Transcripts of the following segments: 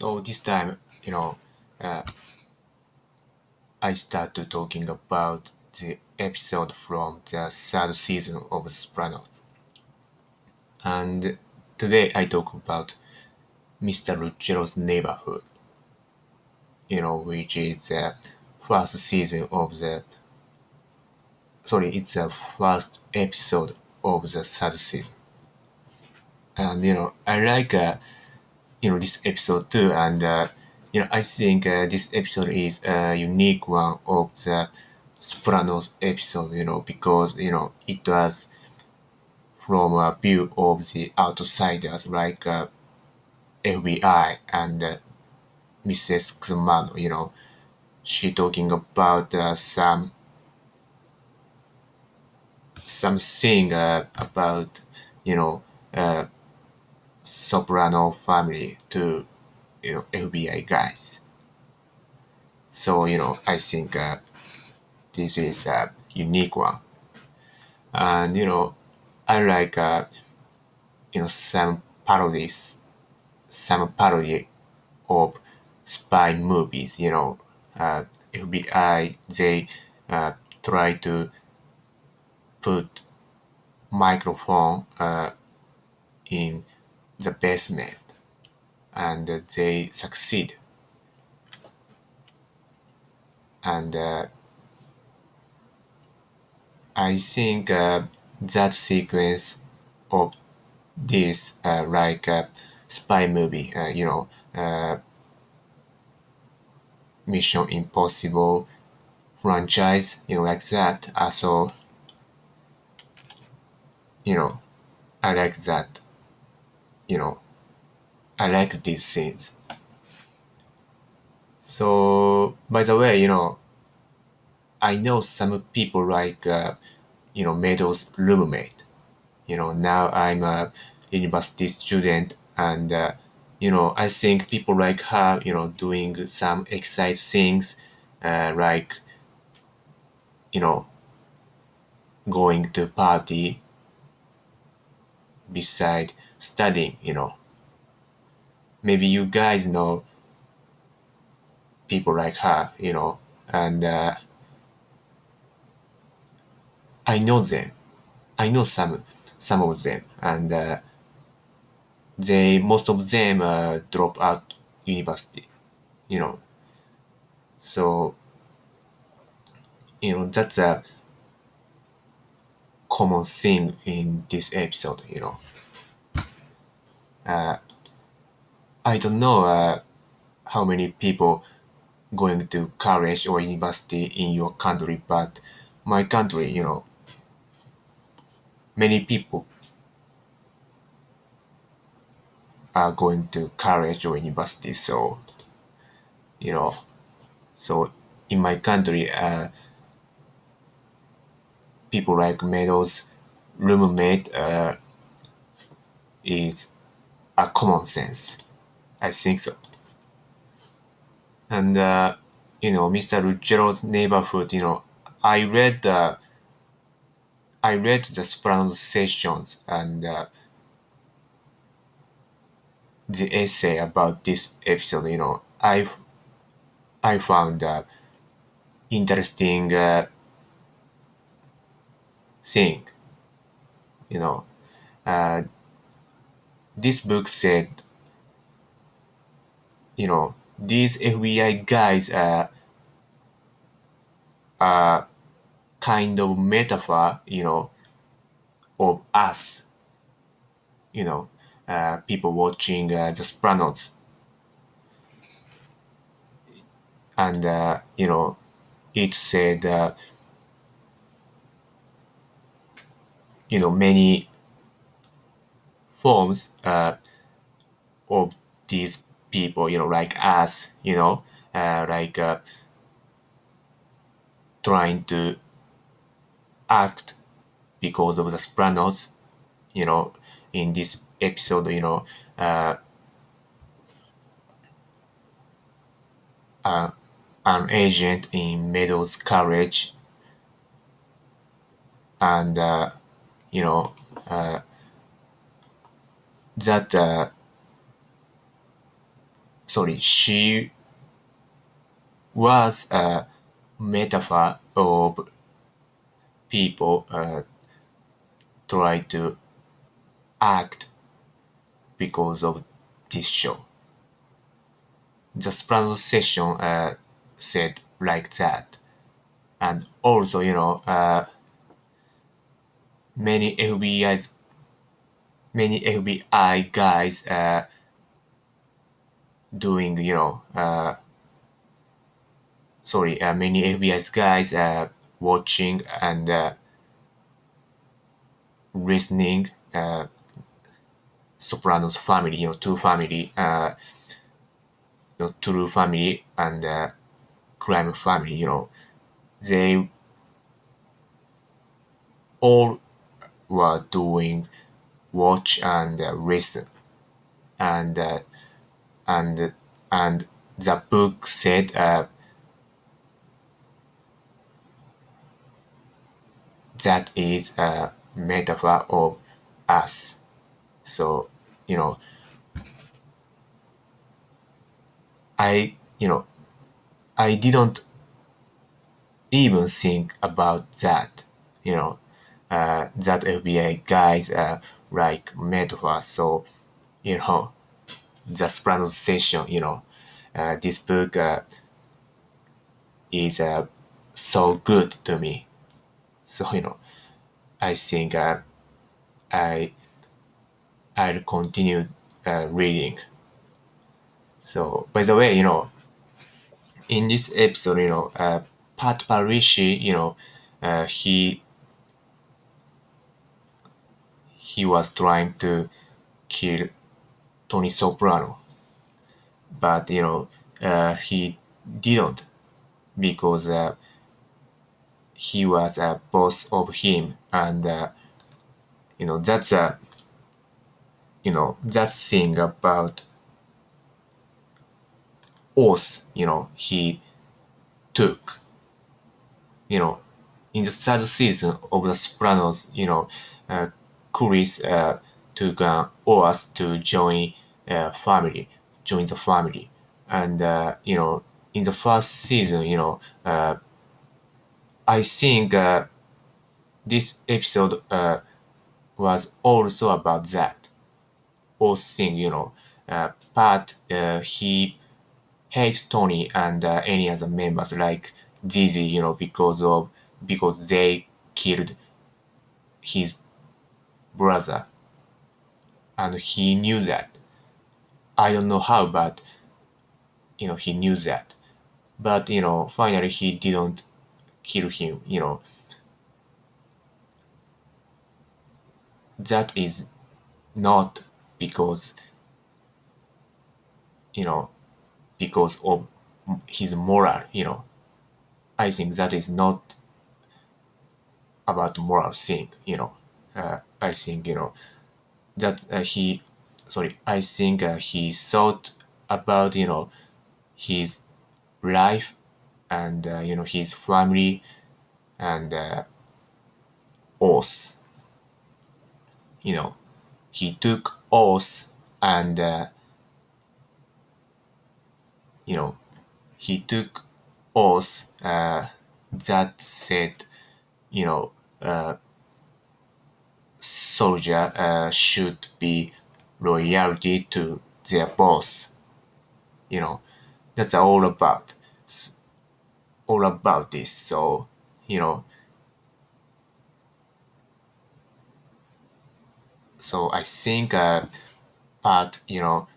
So this time, you know, uh, I started talking about the episode from the third season of The Sopranos. And today I talk about Mr. Ruggerio's Neighborhood, you know, which is the first season of the sorry, it's the first episode of the third season. And you know, I like uh, you know this episode too, and uh, you know, I think uh, this episode is a unique one of the Sopranos episode, you know, because you know it was from a view of the outsiders like uh, FBI and uh, Mrs. Cusamano, you know, she talking about uh, some something uh, about you know uh, soprano family to you know FBI guys. So you know I think uh, this is a unique one, and you know I like uh, you know some parodies, some parody of spy movies. You know uh, FBI they uh, try to put microphone uh, in the best basement and they succeed. And uh, i think uh, that sequence of this uh, like a spy movie uh, you know uh, mission impossible franchise you know like that. Also you know i like that you know i like these scenes. So by the way you know i know some people like uh, you know meadows roommate. You know now i'm a university student and uh, you know i think people like her you know doing some exciting things uh, like you know going to party beside studying, you know. Maybe you guys know people like her, you know, and uh, I know them. I know some some of them, and uh, they most of them uh, drop out university, you know. So you know that's a common thing in this episode, you know. Uh, I don't know uh, how many people going to college or university in your country, but my country, you know, many people are going to college or university. So, you know, so in my country, uh, people like Meadows' roommate uh, is common sense. I think so. And uh, you know, Mr. Ruggerio's neighborhood. You know, I read uh, I read the sessions and uh, the essay about this episode. You know, I I found uh, interesting uh, thing. You know, uh, this book said, you know, these FBI guys are, are kind of metaphor, you know, of us, you know, uh, people watching uh, The Sopranos. And, uh, you know, it said, uh, you know, many forms uh, of these people, you know, like us, you know, uh, like uh, trying to act because of the Sopranos, you know, in this episode, you know, uh, uh, an agent in Meadows College and, uh, you know, uh, that uh, sorry, she was a metaphor of people uh, try to act because of this show. The session uh, said like that. And also, you know, uh, many FBI's many FBI guys uh, doing, you know, uh, sorry, uh, many FBI guys uh, watching and uh, listening uh, Sopranos family, you know, two family, uh, you know, true family and uh, crime family, you know, they all were doing watch and uh, listen, and uh, and and the book said uh, that is a metaphor of us. So you know, I you know, I didn't even think about that. You know, uh, that FBI guys uh, like metaphor. So you know, the pronunciation. You know, uh, this book uh, is uh, so good to me. So you know, I think uh, I I'll continue uh, reading. So by the way, you know, in this episode, you know, uh, Pat Parisi, you know, uh, he he was trying to kill Tony Soprano, but you know, uh, he didn't because uh, he was a boss of him, and uh, you know that's a you know that thing about oath, you know, he took you know, in the third season of The Sopranos, you know, Chris uh, took an oath to join uh, family, join the family, and uh, you know, in the first season, you know, uh, I think this episode uh, was also about that. Oath thing, you know, uh, but he hates Tony and any other members like Dizzy, you know, because of because they killed his brother, and he knew that. I don't know how, but you know, he knew that. But you know, finally, he didn't kill him. You know, that is not because you know because of his moral. You know, I think that is not about moral thing, you know. Uh, I think, you know, that uh, he, sorry, I think uh, he thought about, you know, his life and, uh, you know, his family and uh, oath. You know, he took oath and, uh, you know, he took oath uh, that said, you know, uh, soldier uh, should be loyalty to their boss. You know, that's all about all about this. So you know, so I think, uh, but you know,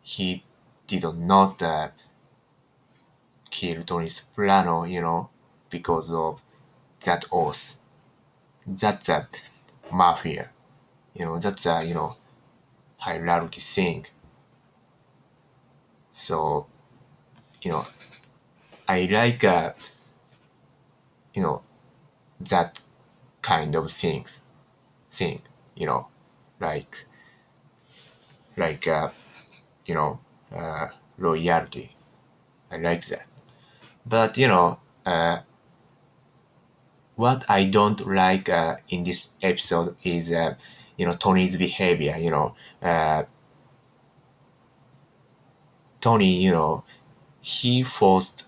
he did not uh, kill Tony Soprano, you know, because of that oath. That's a mafia. You know, that's a, you know, hierarchy thing. So, you know, I like, uh, you know, that kind of things, thing, you know, like, like, uh, you know, uh, loyalty. I like that. But, you know, uh, what I don't like uh, in this episode is, uh, you know, Tony's behavior. You know, uh, Tony, you know, he forced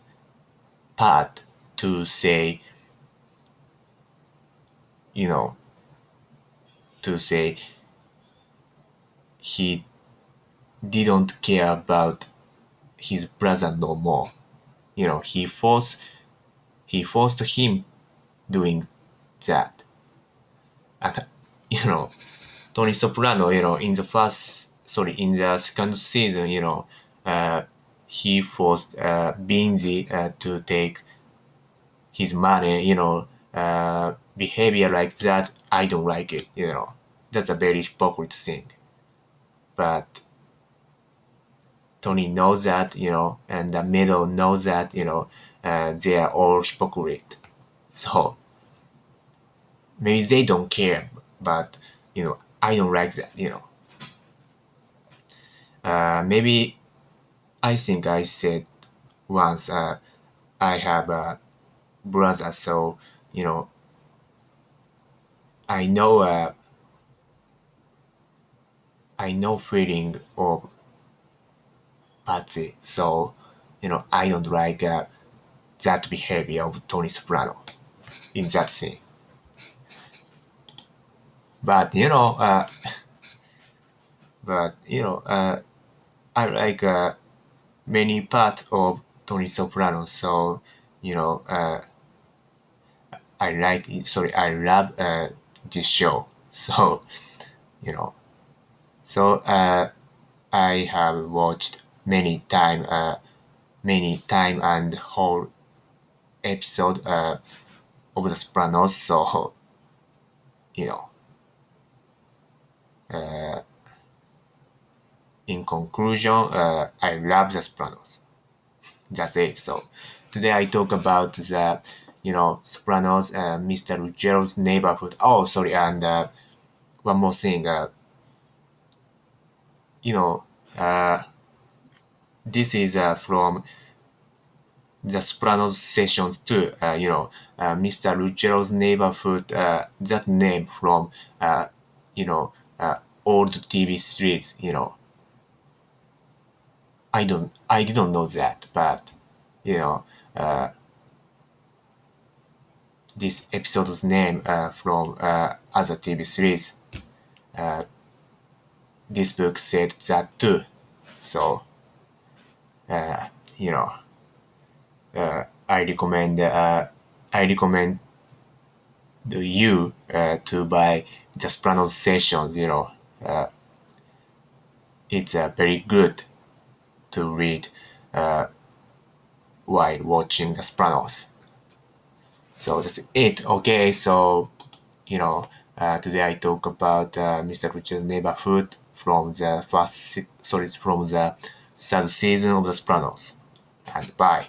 Pat to say, you know, to say he didn't care about his brother no more. You know, he forced he forced him doing that. And you know, Tony Soprano, you know, in the first sorry, in the second season, you know, uh, he forced uh, Benji uh, to take his money, you know, uh, behavior like that. I don't like it, you know. That's a very hypocrite thing. But Tony knows that, you know, and the middle knows that, you know, uh, they are all hypocrite. So maybe they don't care, but you know, I don't like that, you know. Uh, maybe I think I said once uh, I have a brother, so you know, I know uh, I know feeling of Patsy, so you know I don't like uh, that behavior of Tony Soprano in that scene. But you know, uh, but you know, uh, I like uh, many parts of Tony Soprano, so you know, uh, I like it. Sorry, I love uh, this show. So you know, so uh, I have watched many time, uh, many time and whole episode uh, of The Sopranos. So you know, uh, in conclusion, uh, I love The Sopranos. That's it. So today I talk about the you know Sopranos, uh, Mr. Ruggerio's neighborhood. Oh, sorry, and uh, one more thing. Uh, you know, uh, this is uh, from the Sopranos sessions too. Uh, you know, uh, Mr. Ruggerio's neighborhood. Uh, that name from uh, you know uh, old TV series. You know, I don't, I didn't know that, but you know, uh, this episode's name from other TV series. This book said that too, so you know, uh, I recommend, uh, I recommend the you uh, to buy pronunciations. You know, uh, it's uh, very good to read while watching The Sopranos. So that's it. Okay, so you know, today I talk about Mr. Richard's neighborhood from the first, sorry, from the third season of The Sopranos. And bye.